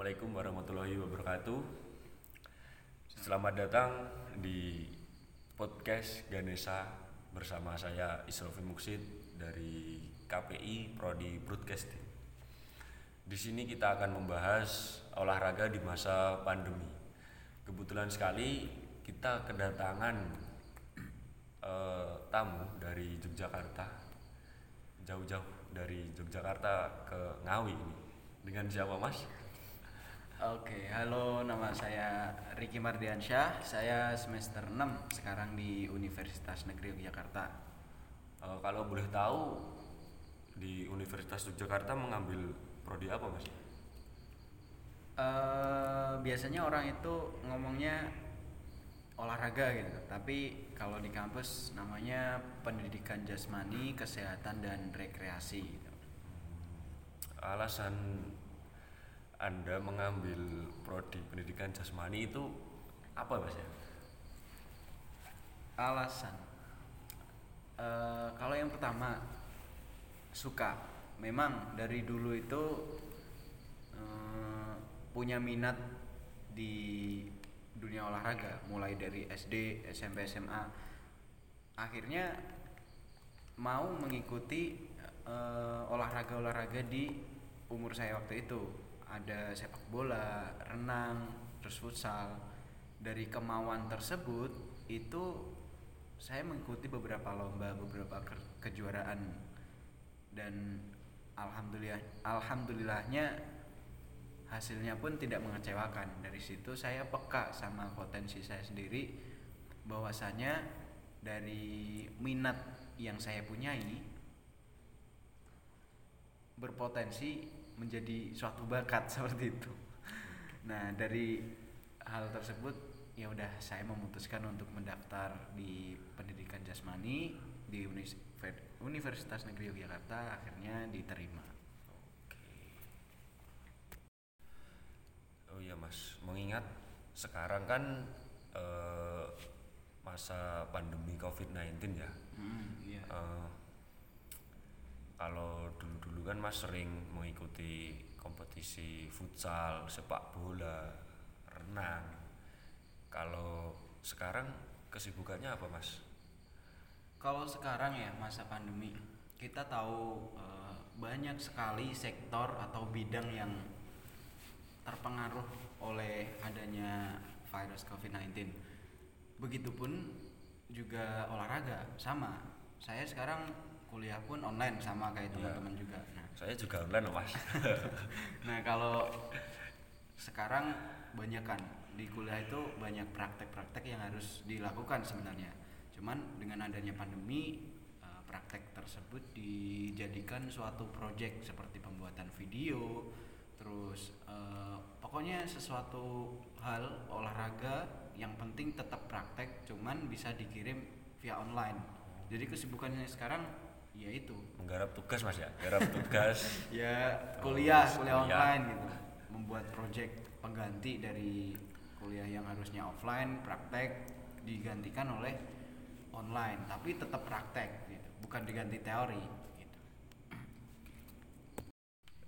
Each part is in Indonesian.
Assalamualaikum warahmatullahi wabarakatuh. Selamat datang di podcast Ganesha bersama saya Isrofi Muksid dari KPI Prodi Broadcasting. Di sini kita akan membahas olahraga di masa pandemi. Kebetulan sekali kita kedatangan eh, tamu dari Yogyakarta, jauh-jauh dari Yogyakarta ke Ngawi ini. Dengan siapa Mas? Oke, halo nama saya Riki Mardiansyah. Saya semester 6 sekarang di Universitas Negeri Yogyakarta. Eh, kalau boleh tahu di Universitas Yogyakarta mengambil prodi apa Mas? Eh, biasanya orang itu ngomongnya olahraga gitu, tapi kalau di kampus namanya Pendidikan Jasmani, Kesehatan dan Rekreasi. Gitu. Alasan Anda mengambil prodi pendidikan jasmani itu apa Mas ya? Alasan, Eh, kalau yang pertama suka, memang dari dulu itu eh, punya minat di dunia olahraga, mulai dari SD, SMP, SMA. Akhirnya mau mengikuti eh, olahraga-olahraga di umur saya waktu itu. Ada sepak bola, renang, terus futsal. Dari kemauan tersebut itu saya mengikuti beberapa lomba, beberapa ke- kejuaraan dan alhamdulillah alhamdulillahnya hasilnya pun tidak mengecewakan. Dari situ saya peka sama potensi saya sendiri bahwasanya dari minat yang saya punyai berpotensi menjadi suatu bakat seperti itu. Nah, dari hal tersebut ya udah saya memutuskan untuk mendaftar di pendidikan jasmani di Universitas Negeri Yogyakarta akhirnya diterima. Oh iya Mas, mengingat sekarang kan eh, masa pandemi COVID-19 ya. Hmm, iya. Eh, kalau dulu-dulu kan Mas sering mengikuti kompetisi futsal, sepak bola, renang. Kalau sekarang kesibukannya apa Mas? Kalau sekarang ya masa pandemi, kita tahu eh, banyak sekali sektor atau bidang yang terpengaruh oleh adanya virus COVID-19. Begitupun juga olahraga sama. Saya sekarang kuliah pun online sama kayak Iya. teman-teman juga. Nah, Saya juga online loh Mas. nah kalau sekarang banyak kan di kuliah itu banyak praktek-praktek yang harus dilakukan sebenarnya. Cuman dengan adanya pandemi eh, praktek tersebut dijadikan suatu project seperti pembuatan video, terus eh, pokoknya sesuatu hal olahraga yang penting tetap praktek, cuman bisa dikirim via online. Jadi kesibukannya sekarang yaitu Menggarap tugas Mas ya, garap tugas. ya Oh, kuliah kuliah. online gitu. Membuat project pengganti dari kuliah yang harusnya offline praktek digantikan oleh online. Tapi tetap praktek gitu. Bukan diganti teori gitu.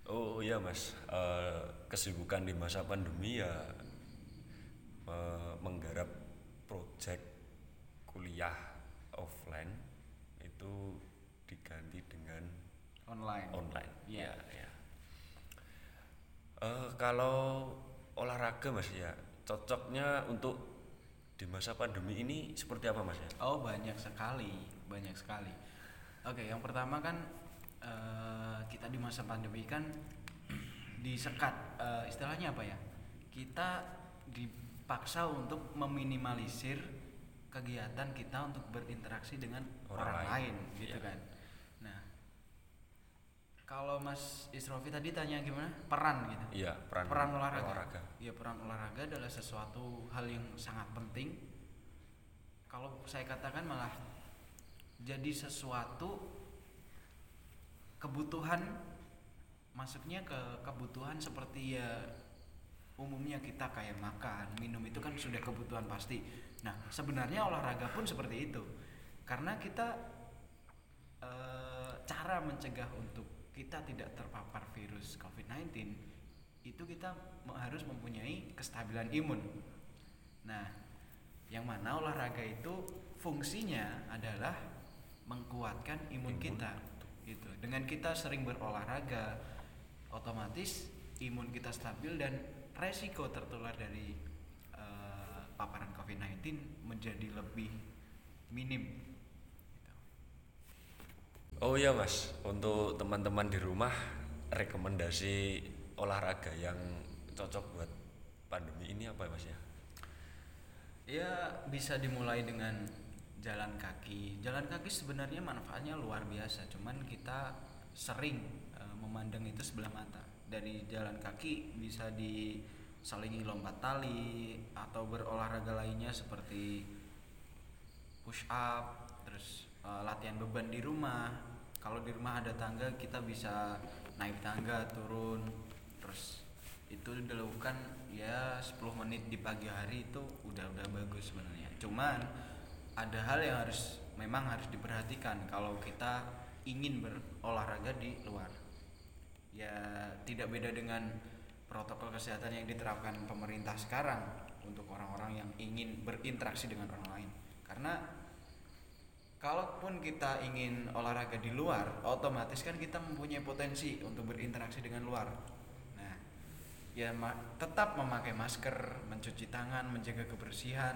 Oh iya mas, Eh, kesibukan di masa pandemi ya eh, menggarap project kuliah offline itu diganti dengan online online. Iya. Ya, ya. Eh, kalau olahraga mas ya, cocoknya untuk di masa pandemi ini seperti apa mas ya? oh banyak sekali banyak sekali oke yang pertama kan eh, kita di masa pandemi kan disekat eh, istilahnya apa ya kita dipaksa untuk meminimalisir kegiatan kita untuk berinteraksi dengan Orang orang, lain. lain, gitu Iya. kan nah kalau Mas Isrofi tadi tanya gimana peran gitu Iya, peran, olahraga. olahraga. Ya peran olahraga adalah sesuatu hal yang sangat penting. Kalau saya katakan malah jadi sesuatu kebutuhan masuknya ke kebutuhan seperti ya umumnya kita kayak makan, minum itu kan sudah kebutuhan pasti. Nah, sebenarnya olahraga pun seperti itu. Karena kita eh, cara mencegah untuk kita tidak terpapar virus COVID-19 itu kita harus mempunyai kestabilan imun. Nah, yang mana olahraga itu fungsinya adalah menguatkan imun, Imun. kita. Gitu. Dengan kita sering berolahraga, otomatis imun kita stabil dan resiko tertular dari eh, paparan COVID-19 menjadi lebih minim. Oh iya mas, untuk teman-teman di rumah rekomendasi olahraga yang cocok buat pandemi ini apa ya mas ya? Ya bisa dimulai dengan jalan kaki. Jalan kaki sebenarnya manfaatnya luar biasa, cuman kita sering eh, memandang itu sebelah mata. Dari jalan kaki bisa diselingi lompat tali atau berolahraga lainnya seperti push up, terus eh, latihan beban di rumah. Kalau di rumah ada tangga kita bisa naik tangga turun, terus itu dilakukan ya 10 menit di pagi hari itu udah udah bagus sebenarnya. Cuman ada hal yang harus memang harus diperhatikan kalau kita ingin berolahraga di luar. Ya tidak beda dengan protokol kesehatan yang diterapkan pemerintah sekarang untuk orang-orang yang ingin berinteraksi dengan orang lain. Karena kalaupun kita ingin olahraga di luar, otomatis kan kita mempunyai potensi untuk berinteraksi dengan luar. Nah, ya ma- tetap memakai masker, mencuci tangan, menjaga kebersihan.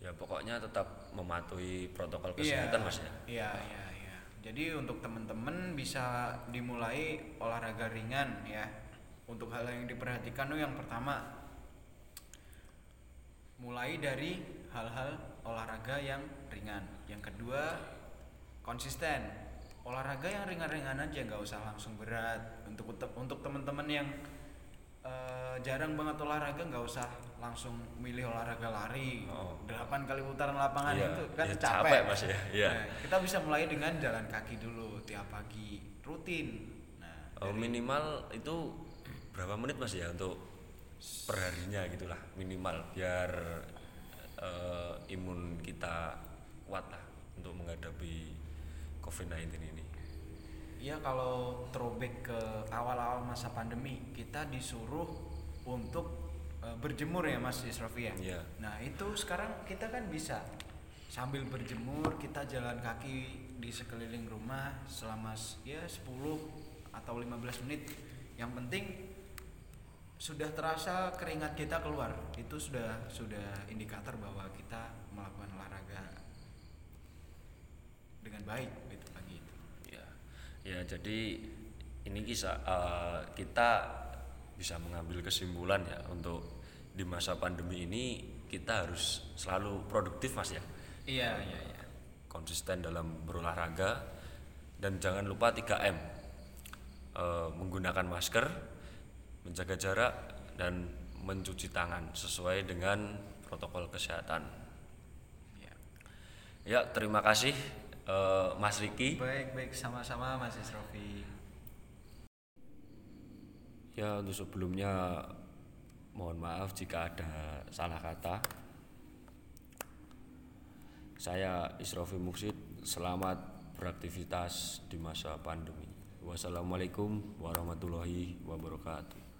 Ya pokoknya tetap mematuhi protokol Iya, kesehatan mas ya. Iya, iya, iya. Jadi untuk teman-teman bisa dimulai olahraga ringan ya. Untuk hal yang diperhatikan tuh yang pertama mulai dari hal-hal olahraga yang ringan. Yang kedua konsisten. Olahraga yang ringan-ringan aja, nggak usah langsung berat. Untuk untuk teman-teman yang eh, jarang banget olahraga, nggak usah langsung milih olahraga lari. Oh. 8 kali putaran lapangan Iya, itu kan iya, capek. capek, Mas, ya. Iya. Nah, kita bisa mulai dengan jalan kaki dulu tiap pagi, rutin. Nah, Oh, dari- minimal itu berapa menit mas ya untuk perharinya gitulah minimal biar eh, imun kita kuat lah untuk menghadapi COVID-19 ini. Iya kalau throwback ke awal-awal masa pandemi kita disuruh untuk eh, berjemur ya Mas Isrofi ya. Iya. Nah itu sekarang kita kan bisa sambil berjemur kita jalan kaki di sekeliling rumah selama ya 10 atau 15 menit. Yang penting sudah terasa keringat kita keluar itu sudah sudah indikator bahwa kita melakukan olahraga dengan baik gitu pagi itu. Ya, ya jadi ini kisah eh, kita bisa mengambil kesimpulan ya untuk di masa pandemi ini kita harus selalu produktif mas ya, Iya iya iya. konsisten dalam berolahraga dan jangan lupa 3M Eh, menggunakan masker, menjaga jarak dan mencuci tangan sesuai dengan protokol kesehatan. Iya. Ya terima kasih eh, Mas Riki. Baik baik sama-sama Mas Isrofi. Ya untuk sebelumnya mohon maaf jika ada salah kata. Saya Isrofi Muksid, selamat beraktivitas di masa pandemi. Wassalamualaikum warahmatullahi wabarakatuh.